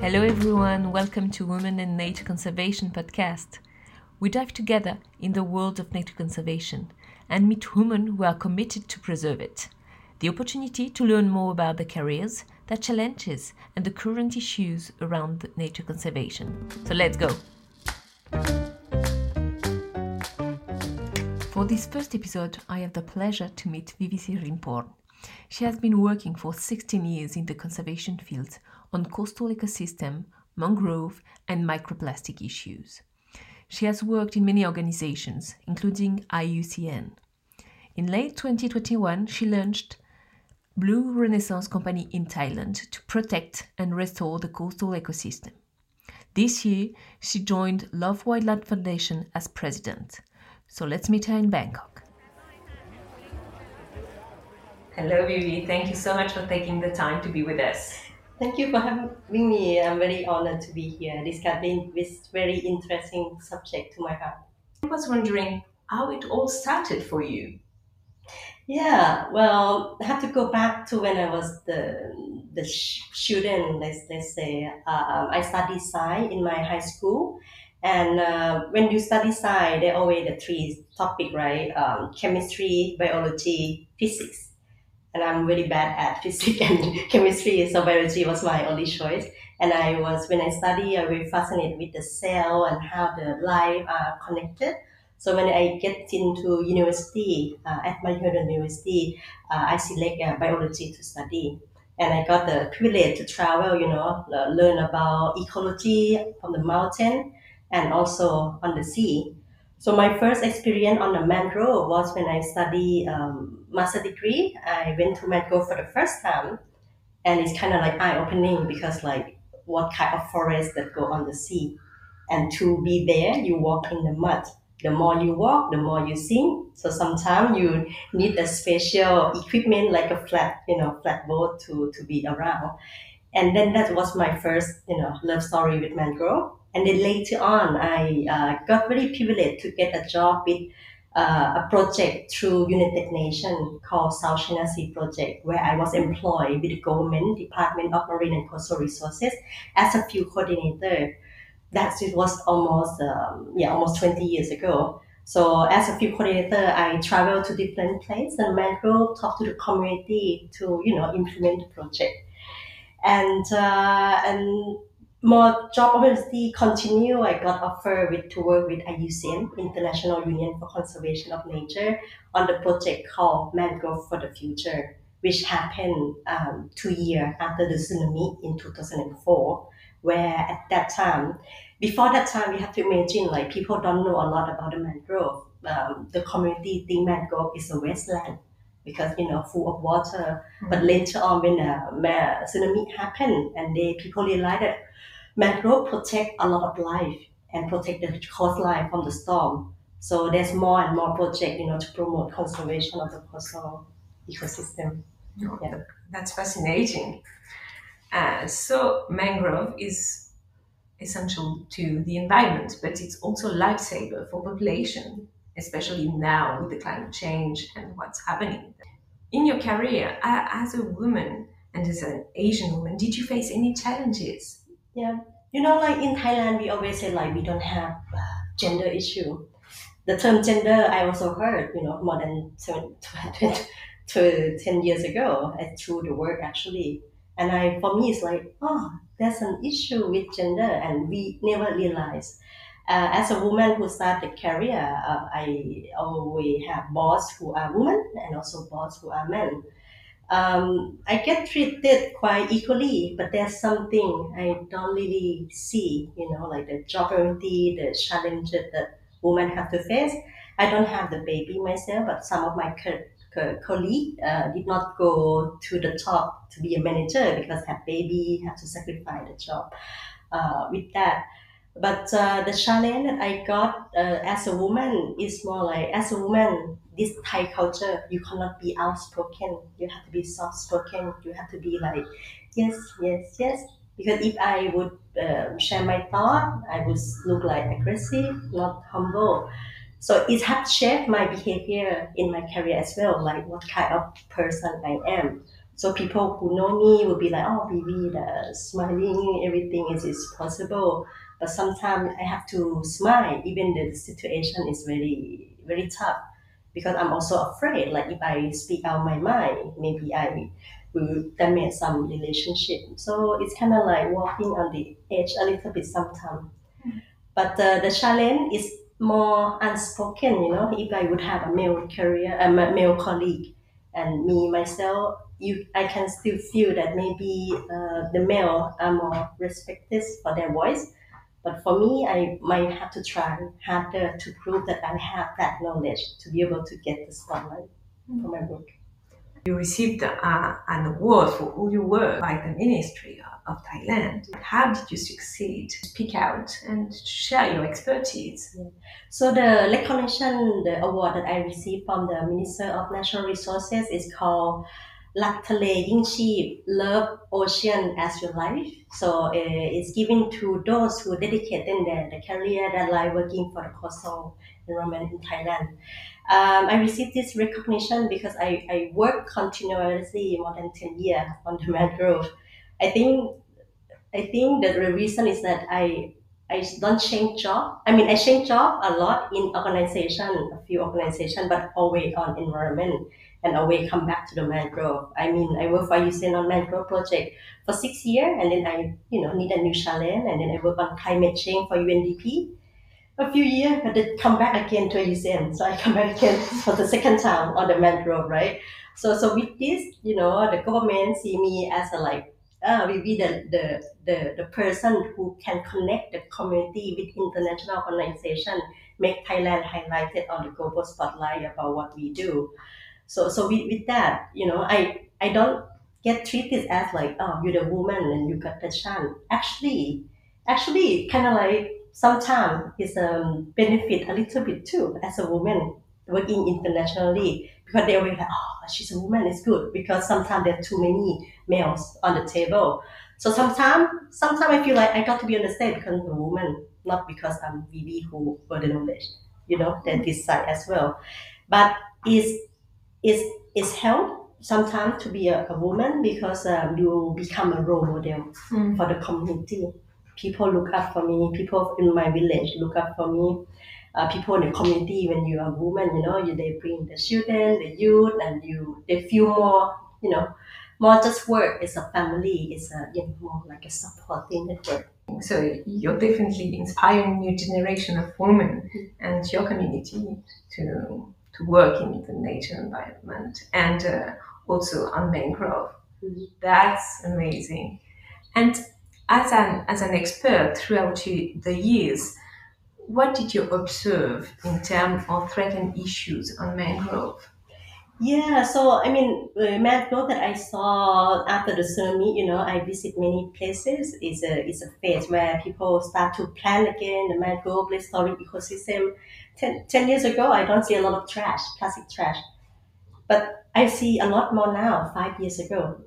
Hello, everyone. Welcome to Women in Nature Conservation podcast. We dive together in the world of nature conservation and meet women who are committed to preserve it. The opportunity to learn more about their careers, their challenges, and the current issues around nature conservation. So let's go. For this first episode, I have the pleasure to meet Vivisi Rimporn. She has been working for 16 years in the conservation field on coastal ecosystem, mangrove, and microplastic issues. She has worked in many organizations, including IUCN. In late 2021, she launched Blue Renaissance Company in Thailand to protect and restore the coastal ecosystem. This year, she joined Love Wildlife Foundation as president. So let's meet her in Bangkok. Hello, Vivi. Thank you so much for taking the time to be with us. Thank you for having me. I'm very honored to be here discussing this very interesting subject to my heart. I was wondering how it all started for you. Yeah, well, I have to go back to when I was the the student. Let's let's say um, I studied science in my high school, and uh, when you study science, there are always the three topic, right? Um, chemistry, biology, physics and I'm really bad at physics and chemistry, so biology was my only choice. And I was when I study, I was fascinated with the cell and how the life are connected. So when I get into university uh, at my university, uh, I select uh, biology to study, and I got the privilege to travel. You know, learn about ecology from the mountain and also on the sea. So my first experience on the mangrove was when I studied um, master degree. I went to mangrove for the first time, and it's kind of like eye opening because like what kind of forest that go on the sea, and to be there, you walk in the mud. The more you walk, the more you sink. So sometimes you need a special equipment like a flat, you know, flat boat to to be around. And then that was my first, you know, love story with mangrove and then later on, I uh, got very privileged to get a job with uh, a project through United Nations called South China Sea Project, where I was employed with the government Department of Marine and Coastal Resources as a field coordinator. That was almost um, yeah almost 20 years ago. So as a field coordinator, I travel to different places and mangrove, talk to the community to you know implement the project, and uh, and more job opportunity continue. I got offer with to work with IUCN, International Union for Conservation of Nature, on the project called Mangrove for the Future, which happened um, two years after the tsunami in 2004, where at that time, before that time, we have to imagine like people don't know a lot about the mangrove. Um, the community think mangrove is a wasteland because you know full of water. Mm-hmm. But later on, when the tsunami happened, and they people realized that mangrove protect a lot of life and protect the coastline from the storm. So there's more and more project, you know, to promote conservation of the coastal ecosystem. Oh, yeah. That's fascinating. Uh, so mangrove is essential to the environment, but it's also a lifesaver for population, especially now with the climate change and what's happening. In your career as a woman and as an Asian woman, did you face any challenges yeah. You know, like in Thailand, we always say like we don't have uh, gender issue. The term gender, I also heard, you know, more than seven, 20, 10 years ago through the work actually. And I, for me, it's like, oh, there's an issue with gender and we never realize. Uh, as a woman who started career, uh, I always have boss who are women and also boss who are men um, I get treated quite equally, but there's something I don't really see, you know, like the job opportunity, the challenges that women have to face. I don't have the baby myself, but some of my co- co- colleagues uh, did not go to the top to be a manager because have baby, have to sacrifice the job uh, with that. But uh, the challenge that I got uh, as a woman is more like as a woman, this Thai culture, you cannot be outspoken. You have to be soft spoken. You have to be like, yes, yes, yes. Because if I would uh, share my thought, I would look like aggressive, not humble. So it has shaped my behavior in my career as well, like what kind of person I am. So people who know me will be like, oh, Vivi, the smiling, everything is, is possible. But sometimes I have to smile, even the situation is very, very tough because I'm also afraid. Like if I speak out my mind, maybe I will damage some relationship. So it's kind of like walking on the edge a little bit sometimes. But uh, the challenge is more unspoken, you know. If I would have a male career, a male colleague, and me myself, you, I can still feel that maybe uh, the male are more respected for their voice. But for me, I might have to try harder to prove that I have that knowledge to be able to get the spotlight for my work. You received uh, an award for all your work by the Ministry of Thailand. How did you succeed to speak out and share your expertise? Yeah. So the recognition, the award that I received from the Minister of Natural Resources is called รักทะเลยิ่งชีพ Love Ocean as Your Life so uh, it's given to those who dedicate their, their career their life working for the coastal environment in Thailand um, I received this recognition because I, I work continuously more than 10 years on the mangrove I think I think that the reason is that I I don't change job. I mean, I change job a lot in organization, a few organization, but always on environment and always come back to the mangrove. I mean, I work for IUCN on mangrove project for six years, and then I, you know, need a new challenge, and then I work on climate change for UNDP a few years, but then come back again to IUCN. So I come back again for the second time on the mangrove, right? So, so with this, you know, the government see me as a like uh, will be the, the, the, the person who can connect the community with international organization, make Thailand highlighted on the global spotlight about what we do. So, so with, with that, you know, I, I don't get treated as like, oh, you're the woman and you got the chance. Actually, actually, kind of like sometimes it's um benefit a little bit too as a woman working internationally because they always like, oh, she's a woman, it's good because sometimes there are too many males on the table. So sometimes, sometimes I feel like I got to be on the stage because I'm a woman, not because I'm Vivi who for the knowledge, you know, that this side as well. But it's, it's, it's help sometimes to be a, a woman because um, you become a role model mm. for the community. People look up for me, people in my village look up for me. Uh, people in the community when you are a woman you know you, they bring the children the youth and you they feel more you know more just work. It's a family. It's a you know, more like a supporting network. So you're definitely inspiring new generation of women and your community to to work in the nature environment and uh, also on mangrove mm-hmm. that's amazing and as an as an expert throughout the years what did you observe in terms of threatened issues on mangrove? Yeah, so I mean, uh, the mangrove that I saw after the tsunami, you know, I visit many places. It's a it's a phase where people start to plan again the mangrove restoring ecosystem. Ten, 10 years ago, I don't see a lot of trash, plastic trash, but I see a lot more now. Five years ago,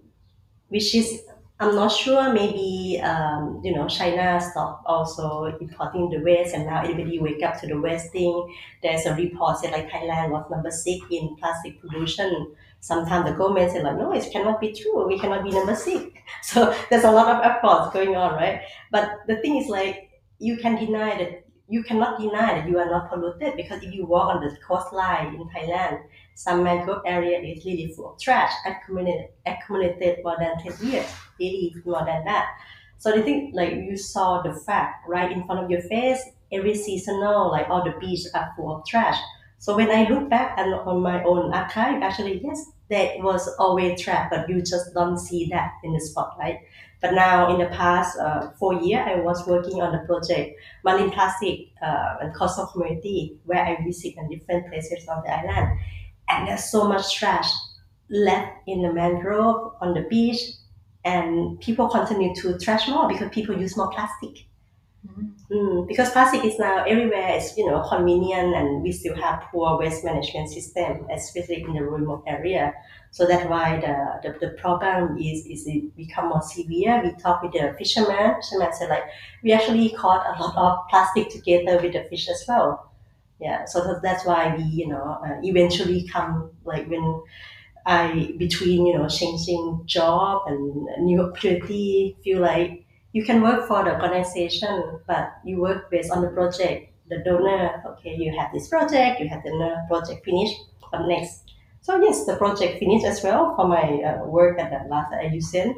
which is I'm not sure. Maybe um, you know China stopped also importing the waste, and now everybody wake up to the waste thing. There's a report said like Thailand was number six in plastic pollution. Sometimes the government said like, no, it cannot be true. We cannot be number six. So there's a lot of efforts going on, right? But the thing is like you can deny that you cannot deny that you are not polluted because if you walk on the coastline in Thailand, some mangrove area is really full of trash accumulated, accumulated more than 10 years, really more than that. So the think like you saw the fact right in front of your face, every seasonal, like all the beaches are full of trash. So when I look back and on my own archive, actually, yes, that was always trash, but you just don't see that in the spotlight. But now, in the past uh, four years, I was working on the project Marine Plastic uh, and Coastal Community, where I visit different places on the island. And there's so much trash left in the mangrove, on the beach, and people continue to trash more because people use more plastic. Mm-hmm. Mm, because plastic is now everywhere. It's you know convenient, and we still have poor waste management system, especially in the remote area. So that's why the, the, the problem is is it become more severe. We talk with the fisherman. Fisherman said like we actually caught a lot of plastic together with the fish as well. Yeah, so that's why we, you know, uh, eventually come like when I between you know changing job and new opportunity, feel like you can work for the organization, but you work based on the project. The donor, okay, you have this project, you have the project finished. What next? So yes, the project finished as well for my uh, work at the last at IUCN.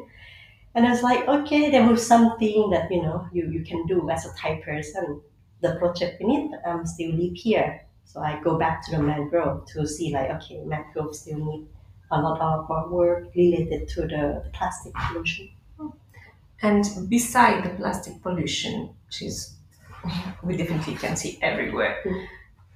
And I was like, okay, there was something that you know you, you can do as a Thai person. The project finished, I'm still live here. So I go back to the mangrove to see like, okay, mangrove still need a lot of work related to the, the plastic pollution. And beside the plastic pollution, which is we definitely can see everywhere, mm.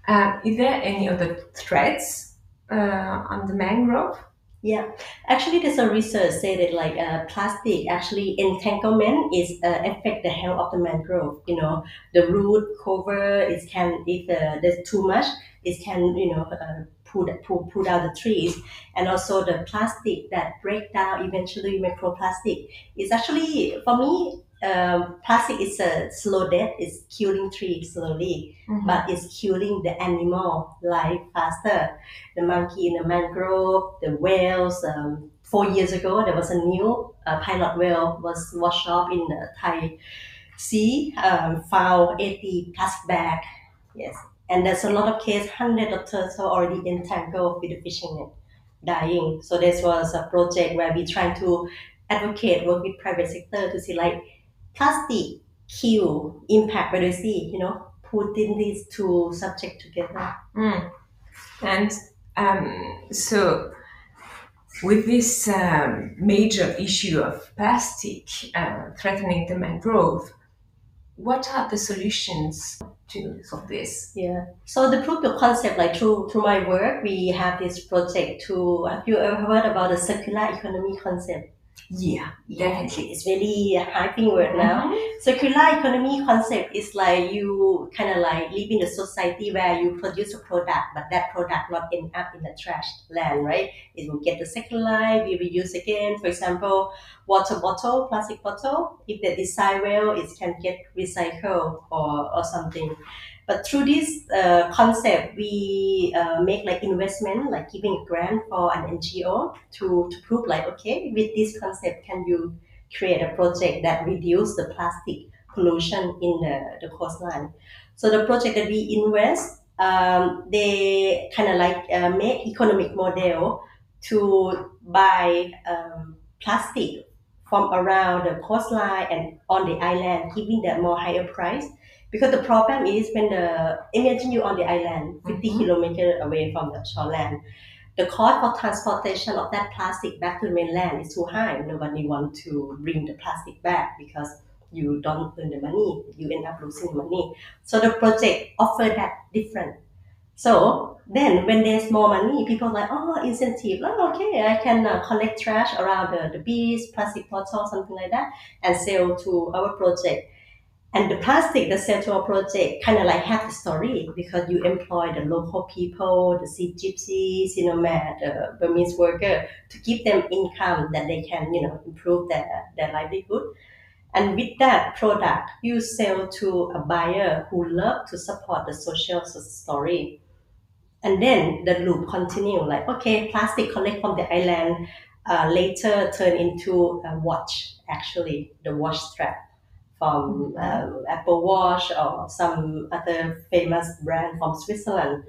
uh, is there any other threats uh, on the mangrove? Yeah, actually, there's a research said that like uh, plastic actually entanglement is uh, affect the health of the mangrove. You know, the root cover is can if uh, there's too much, it can you know uh, pull, pull, pull down the trees. And also the plastic that break down eventually microplastic is actually, for me, um, plastic is a slow death. It's killing trees slowly, mm-hmm. but it's killing the animal life faster. The monkey in the mangrove, the whales. Um, four years ago, there was a new uh, pilot whale was washed up in the Thai sea, um, found 80 plastic bag. Yes, and there's a lot of case, hundreds of turtles already entangled with the fishing net, dying. So this was a project where we trying to advocate, work with private sector to see like plastic kill impact sea. you see, you know, putting these two subjects together. Mm. And um, so with this um, major issue of plastic uh, threatening the mangrove, what are the solutions to solve this? Yeah. So the proof of concept, like through through my work, we have this project to. Have you ever heard about the circular economy concept? Yeah, definitely. It's really a hyping word now. Mm-hmm. Circular economy concept is like you kind of like live in a society where you produce a product, but that product not end up in the trash land, right? It will get the second life, be reused again. For example, water bottle, plastic bottle, if they design well, it can get recycled or, or something. But through this uh, concept, we uh, make like investment, like giving a grant for an NGO to, to prove like, okay, with this concept, can you create a project that reduce the plastic pollution in the, the coastline? So the project that we invest, um, they kind of like uh, make economic model to buy um, plastic from around the coastline and on the island, giving them more higher price because the problem is when the imagine you on the island 50 mm-hmm. kilometers away from the shoreline the cost for transportation of that plastic back to the mainland is too high. Nobody want to bring the plastic back because you don't earn the money. You end up losing money. So the project offer that different. So then when there's more money people like oh incentive. Oh, okay i can uh, collect trash around the, the beach plastic bottle something like that and sell to our project and the plastic, the central project, kind of like have the story because you employ the local people, the sea gypsies, you know, the Burmese worker to give them income that they can, you know, improve their, their livelihood. And with that product, you sell to a buyer who love to support the social story. And then the loop continue like, okay, plastic collect from the island, uh, later turn into a watch, actually, the watch strap from um, Apple Watch or some other famous brand from Switzerland.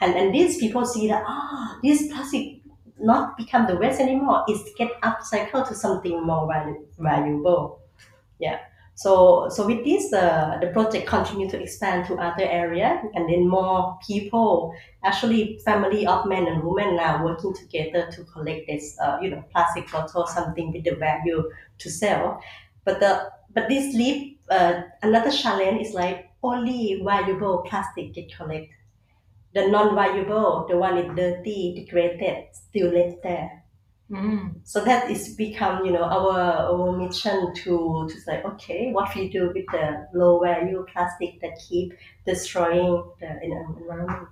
And, and these people see that, ah, oh, this plastic not become the waste anymore. It's get upcycled to something more valu- valuable. Yeah. So, so with this, uh, the project continue to expand to other area, and then more people, actually family of men and women now working together to collect this, uh, you know, plastic bottle, something with the value to sell. But the but this leave uh, another challenge is like only valuable plastic get collected. The non-valuable, the one is dirty, degraded, still left there. Mm. So that is become, you know, our, our mission to, to say, okay, what we do with the low value plastic that keep destroying the environment.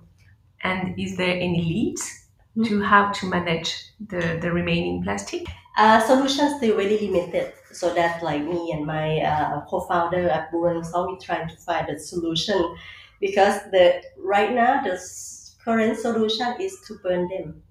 And is there any leads mm. to how to manage the, the remaining plastic? Uh, solutions still very limited. So that like me and my uh, co-founder at Blue Renaissance, we trying to find a solution because the right now the current solution is to burn them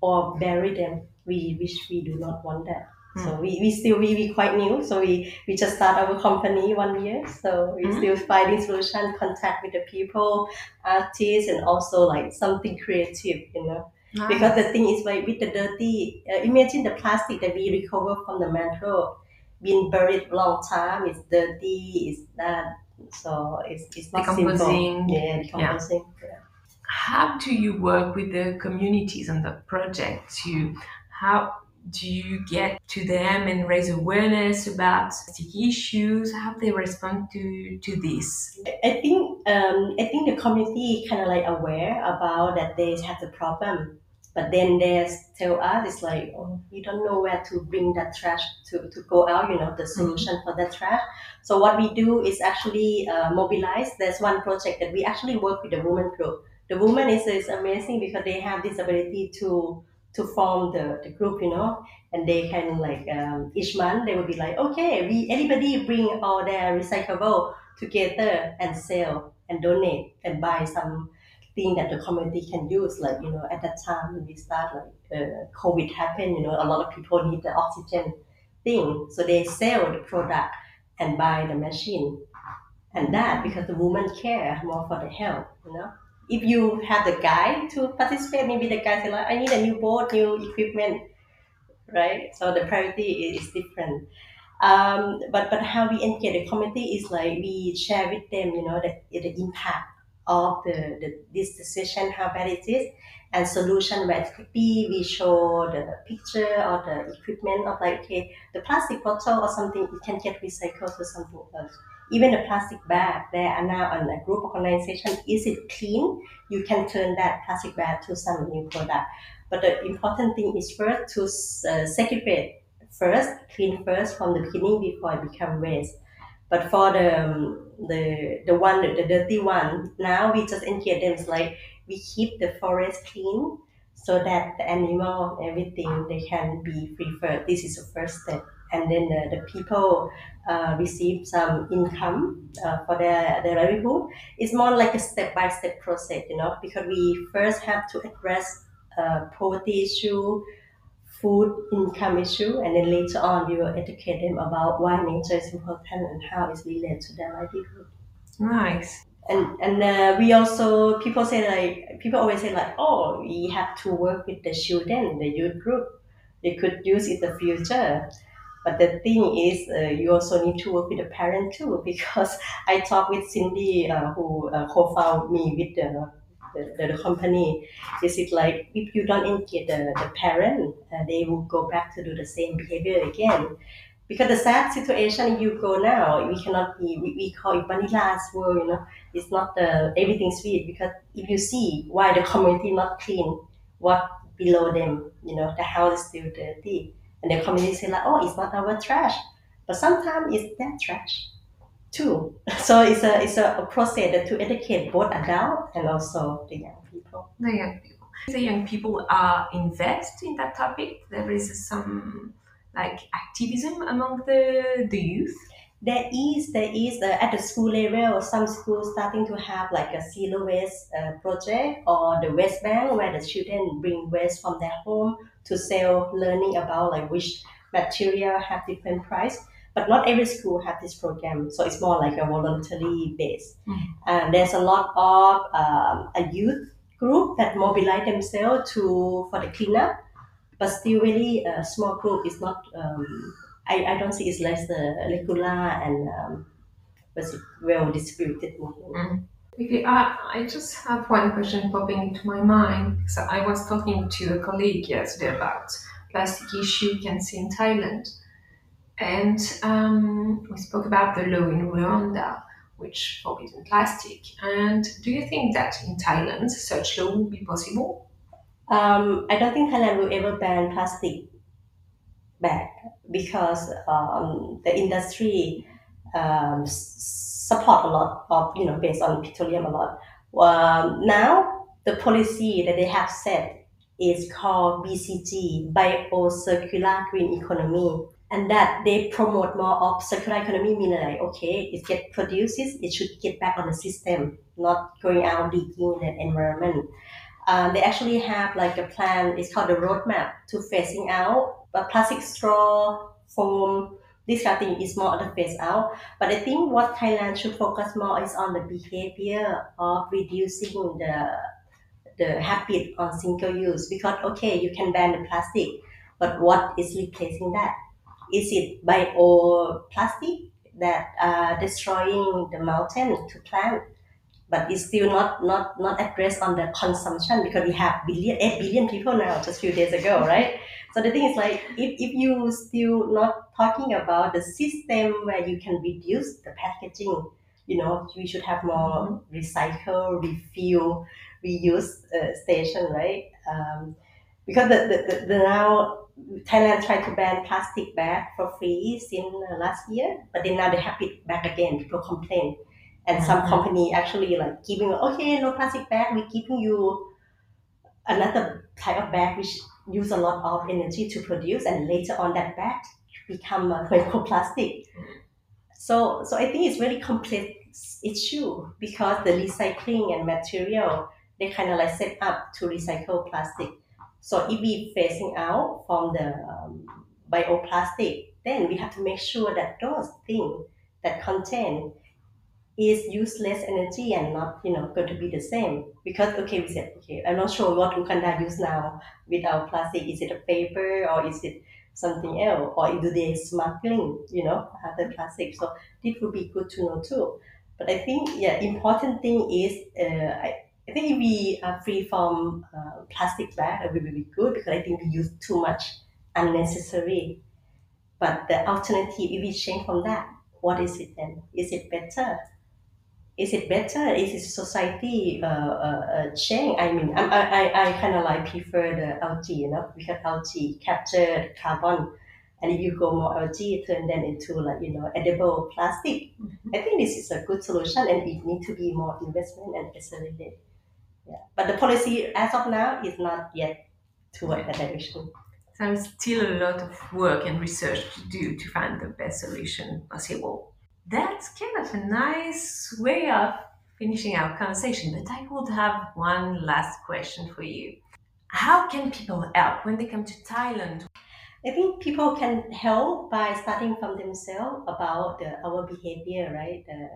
or bury them. We wish we do not want that. So we, we still we, we quite new. So we, we just start our company one year. So we Mhm. still finding solution, contact with the people, artists, and also like something creative, you know. Because the thing is like with the dirty, uh, imagine the plastic that we recover from the mangrove, been buried long time. It's dirty. It's that. So it's it's not Decomposing. simple. Yeah, decomposing. Yeah. how do you work with the communities on the project to how do you get to them and raise awareness about sticky issues how they respond to to this I think um, I think the community kind of like aware about that they have the problem, but then they tell us it's like oh, you don't know where to bring that trash to, to go out. You know the solution for that trash. So what we do is actually uh, mobilize. There's one project that we actually work with the women group. The woman is, is amazing because they have this ability to to form the, the group. You know and they can like um, each month they will be like okay we everybody bring all their recyclable together and sell and donate and buy some thing that the community can use like you know at that time when we start like uh, covid happened you know a lot of people need the oxygen thing so they sell the product and buy the machine and that because the woman care more for the health you know if you have the guy to participate maybe the guy say like i need a new boat new equipment right? So the priority is different. Um, but but how we engage the community is like we share with them, you know, the, the impact of the, the this decision, how bad it is, and solution where it could be. We show the picture or the equipment of like okay, the plastic bottle or something it can get recycled to something else. Even the plastic bag, there are now on a group organization. Is it clean? You can turn that plastic bag to some new product. But the important thing is first to uh, segregate first, clean first from the beginning before it become waste. But for the um, the the one the dirty one, now we just engage them it's like we keep the forest clean so that the animal everything they can be free preferred. This is the first step, and then the, the people uh, receive some income uh, for their their livelihood. It's more like a step by step process, you know, because we first have to address uh, poverty issue, food income issue, and then later on we will educate them about why nature is important and how it's related to their livelihood. nice And and uh, we also people say like people always say like oh we have to work with the children, the youth group. They could use in the future. But the thing is, uh, you also need to work with the parent too, because I talked with Cindy, uh, who uh, co-founded me with the, the, the company. Is it like if you don't engage the, the parent, uh, they will go back to do the same behavior again. Because the sad situation you go now, we cannot be, we, we call it vanilla's world, you know, it's not the everything sweet because if you see why the community not clean, what below them, you know, the house is still dirty. And the community say like, oh, it's not our trash. But sometimes it's their trash too. So it's a it's a, a process to educate both adult and also the young people. the young people the young people are invest in that topic there is some like activism among the the youth There is there is uh, at the school level or some schools starting to have like a zero waste uh, project or the waste bank where the children bring waste from their home to sell, learning about like which material have different price. But not every school have this program, so it's more like a voluntary base. Mhm. And there's a lot of um, a youth group that mobilize themselves to for the cleanup, but still really a small group. It's not. Um, I, I don't see it's less uh, regular and um, was well distributed movement. Okay, I, I just have one question popping into my mind. So I was talking to a colleague yesterday about plastic issue you can see in Thailand, and um, we spoke about the law in Rwanda, which forbids plastic. And do you think that in Thailand such law will be possible? Um, I don't think Thailand will ever ban plastic bag because um, the industry um, support a lot of you know based on petroleum a lot. Um, now the policy that they have set is called BCG Biocircular Green Economy, and that they promote more of circular economy. Meaning like okay, it get produces, it should get back on the system not going out digging the environment. Um, they actually have like a plan. It's called the roadmap to phasing out but plastic straw, foam, this kind of thing is more on the phase out. But I think what Thailand should focus more is on the behavior of reducing the the habit on single use because okay you can ban the plastic but what is replacing that is it bioplastic that are destroying the mountain to plant? But it's still not not not addressed on the consumption because we have billion 8 billion people now just a few days ago right? So the thing is like if, if you still not talking about the system where you can reduce the packaging you know we should have more mm-hmm. recycle refill reuse uh, station right? Um, because the, the, the, the now Thailand tried to ban plastic bag for free since uh, last year, but then now they have it back again. People complain, and mm-hmm. some company actually like giving okay no plastic bag, we're giving you another type of bag which use a lot of energy to produce, and later on that bag become a microplastic. So so I think it's really complex issue because the recycling and material they kind of like set up to recycle plastic so if we phasing out from the um, bioplastic, then we have to make sure that those things that contain is use less energy and not you know going to be the same. Because okay we said okay I'm not sure what Uganda use now with our plastic. Is it a paper or is it something else? Or do they smuggling you know other plastic? So this would be good to know too. But I think yeah important thing is uh, I, I think if we are free from uh, plastic bag, it will be good because I think we use too much unnecessary. But the alternative, if we change from that, what is it then? Is it better? Is it better? Is it society uh, uh, uh change? I mean, I, I, I kind of like prefer the algae, you know, because algae capture carbon and if you go more algae, turn them into like you know edible plastic. Mm-hmm. I think this is a good solution, and it need to be more investment and accelerated. Yeah. But the policy as of now is not yet toward that direction. So there's still a lot of work and research to do to find the best solution possible. That's kind of a nice way of finishing our conversation, but I would have one last question for you. How can people help when they come to Thailand? I think people can help by starting from themselves about the, our behavior, right? The,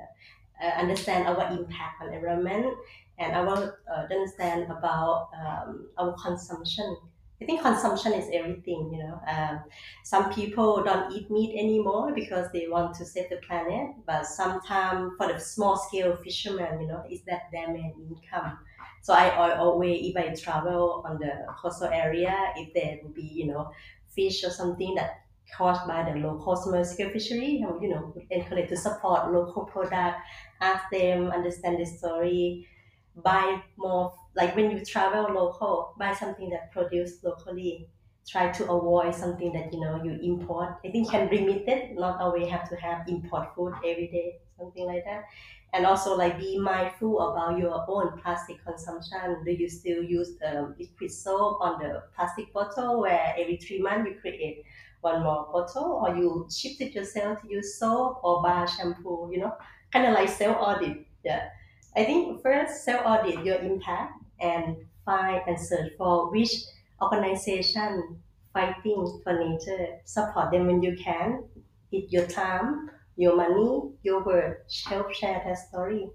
uh, understand our impact on environment and I want uh, to understand about um, our consumption. I think consumption is everything, you know. Um, some people don't eat meat anymore because they want to save the planet, but sometimes for the small scale fishermen, you know, is that their main income. So I, I always, if I travel on the coastal area, if there will be, you know, fish or something that caused by the local small scale fishery, you know, encourage to support local product, ask them, understand the story, buy more like when you travel local buy something that produced locally try to avoid something that you know you import. I think can limit it. Not always have to have import food every day something like that. And also like be mindful about your own plastic consumption. Do you still use um, liquid soap on the plastic bottle where every three months you create one more bottle? Or you shift it yourself to use soap or bar shampoo you know? Kind of like self audit yeah I think first self audit your impact and find and search for which organization fighting for nature. Support them when you can. It's your time, your money, your word. Help share their story.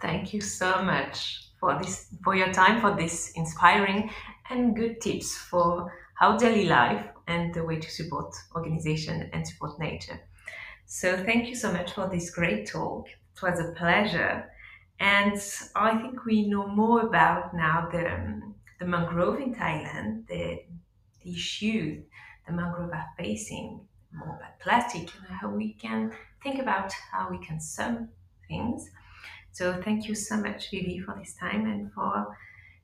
Thank you so much for this for your time for this inspiring and good tips for how daily life and the way to support organization and support nature. So thank you so much for this great talk. It was a pleasure. And I think we know more about now the, the mangrove in Thailand, the, the issues the mangrove are facing, more about plastic and how we can think about how we consume things. So thank you so much, Vivi, for this time and for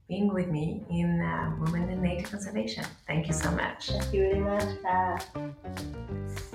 being with me in uh, Women in Nature Conservation. Thank you so much. Thank you very much.